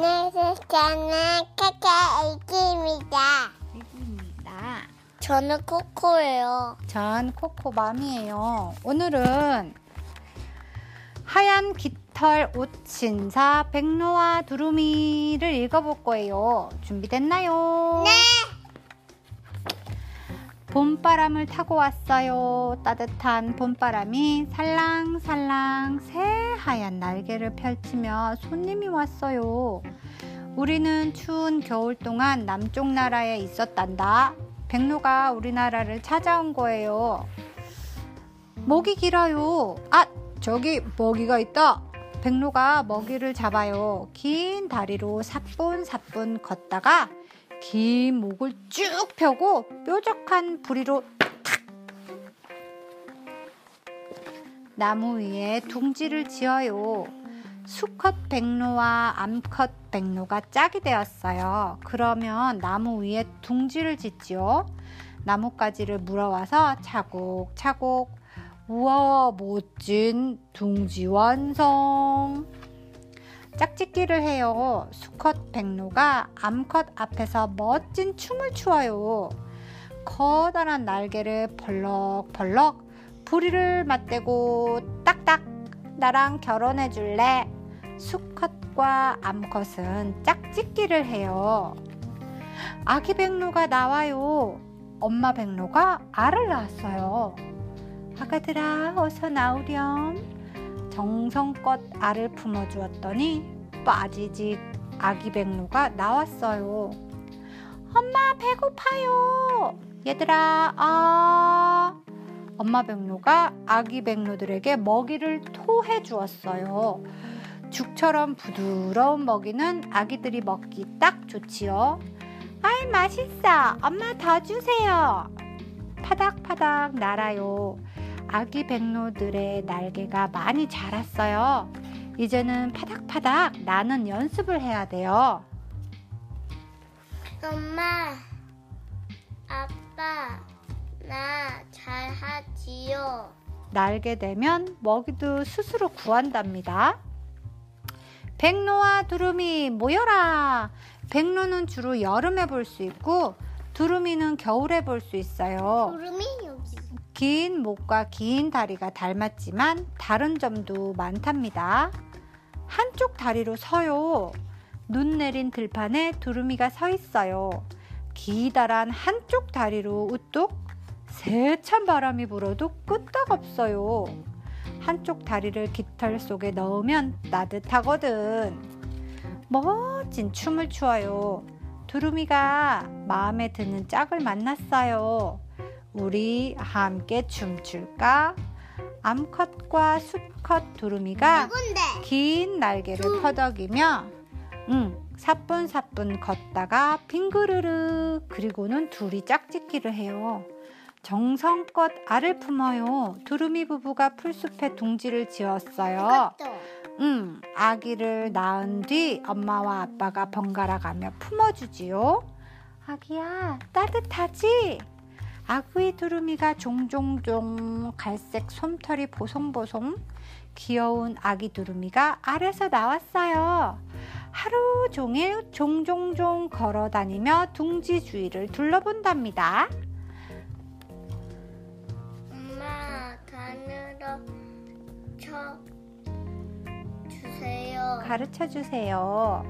저는 카카이기입니다. 애기입니다. 저는 코코예요. 전 코코맘이에요. 오늘은 하얀 깃털 옷신사 백로와 두루미를 읽어볼 거예요. 준비됐나요? 네. 봄바람을 타고 왔어요. 따뜻한 봄바람이 살랑살랑 새하얀 날개를 펼치며 손님이 왔어요. 우리는 추운 겨울 동안 남쪽 나라에 있었단다. 백로가 우리나라를 찾아온 거예요. 목이 길어요. 아, 저기 먹이가 있다. 백로가 먹이를 잡아요. 긴 다리로 사뿐사뿐 걷다가 긴 목을 쭉 펴고 뾰족한 부리로 탁 나무 위에 둥지를 지어요. 수컷 백로와 암컷 백로가 짝이 되었어요. 그러면 나무 위에 둥지를 짓지요. 나뭇가지를 물어와서 차곡차곡 우와 멋진 둥지 완성. 짝짓기를 해요. 수컷 백로가 암컷 앞에서 멋진 춤을 추어요. 커다란 날개를 벌럭벌럭 부리를 맞대고 딱딱 나랑 결혼해 줄래? 수컷과 암컷은 짝짓기를 해요. 아기 백로가 나와요. 엄마 백로가 알을 낳았어요. 아가들아 어서 나오렴. 정성껏 알을 품어 주었더니 빠지직 아기 백로가 나왔어요. 엄마 배고파요. 얘들아 아 엄마 백로가 아기 백로들에게 먹이를 토해 주었어요. 죽처럼 부드러운 먹이는 아기들이 먹기 딱 좋지요. 아이 맛있어. 엄마 더 주세요. 파닥파닥 날아요. 아기 백로들의 날개가 많이 자랐어요. 이제는 파닥파닥 나는 연습을 해야 돼요. 엄마, 아빠, 나 잘하지요. 날게 되면 먹이도 스스로 구한답니다. 백로와 두루미 모여라. 백로는 주로 여름에 볼 수 있고 두루미는 겨울에 볼 수 있어요. 여기. 긴 목과 긴 다리가 닮았지만 다른 점도 많답니다. 한쪽 다리로 서요. 눈 내린 들판에 두루미가 서 있어요. 기다란 한쪽 다리로 우뚝 세찬 바람이 불어도 끄떡없어요. 한쪽 다리를 깃털 속에 넣으면 따뜻하거든. 멋진 춤을 추어요. 두루미가 마음에 드는 짝을 만났어요. 우리 함께 춤출까? 암컷과 수컷 두루미가 누군데? 긴 날개를 퍼덕이며 응, 사뿐사뿐 걷다가 빙그르르 그리고는 둘이 짝짓기를 해요. 정성껏 알을 품어요. 두루미 부부가 풀숲에 둥지를 지었어요. 음, 아기를 낳은 뒤 엄마와 아빠가 번갈아 가며 품어주지요. 아기야, 따뜻하지? 아구이 두루미가 종종종 갈색 솜털이 보송보송 귀여운 아기 두루미가 알에서 나왔어요. 하루 종일 종종종 걸어 다니며 둥지 주위를 둘러본답니다. 엄마, 단으로 쳐 주세요. 가르쳐 주세요.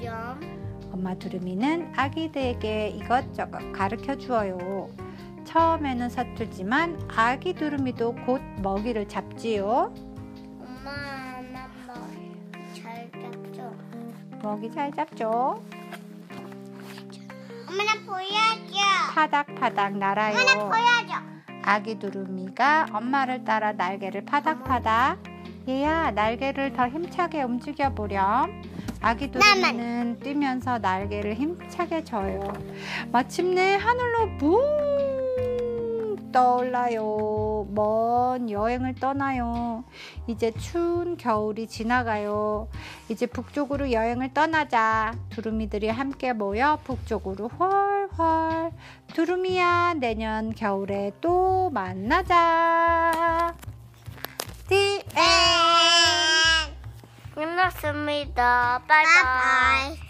5점. 엄마 두루미는 아기들에게 이것저것 가르쳐 주어요. 처음에는 서툴지만 아기 두루미도 곧 먹이를 잡지요. 엄마, 엄마 먹이 잘 잡죠. 먹이 잘 잡죠. 엄마 나 보여줘. 파닥파닥 날아요. 엄마 나 보여줘. 아기 두루미가 엄마를 따라 날개를 파닥파닥. 얘야, 날개를 더 힘차게 움직여 보렴. 아기 두루미는 뛰면서 날개를 힘차게 져요. 마침내 하늘로 붕 떠올라요. 먼 여행을 떠나요. 이제 추운 겨울이 지나가요. 이제 북쪽으로 여행을 떠나자. 두루미들이 함께 모여 북쪽으로 훨훨 헐. 두루미야, 내년 겨울에 또 만나자. 디 끝났습니다. 바이바이.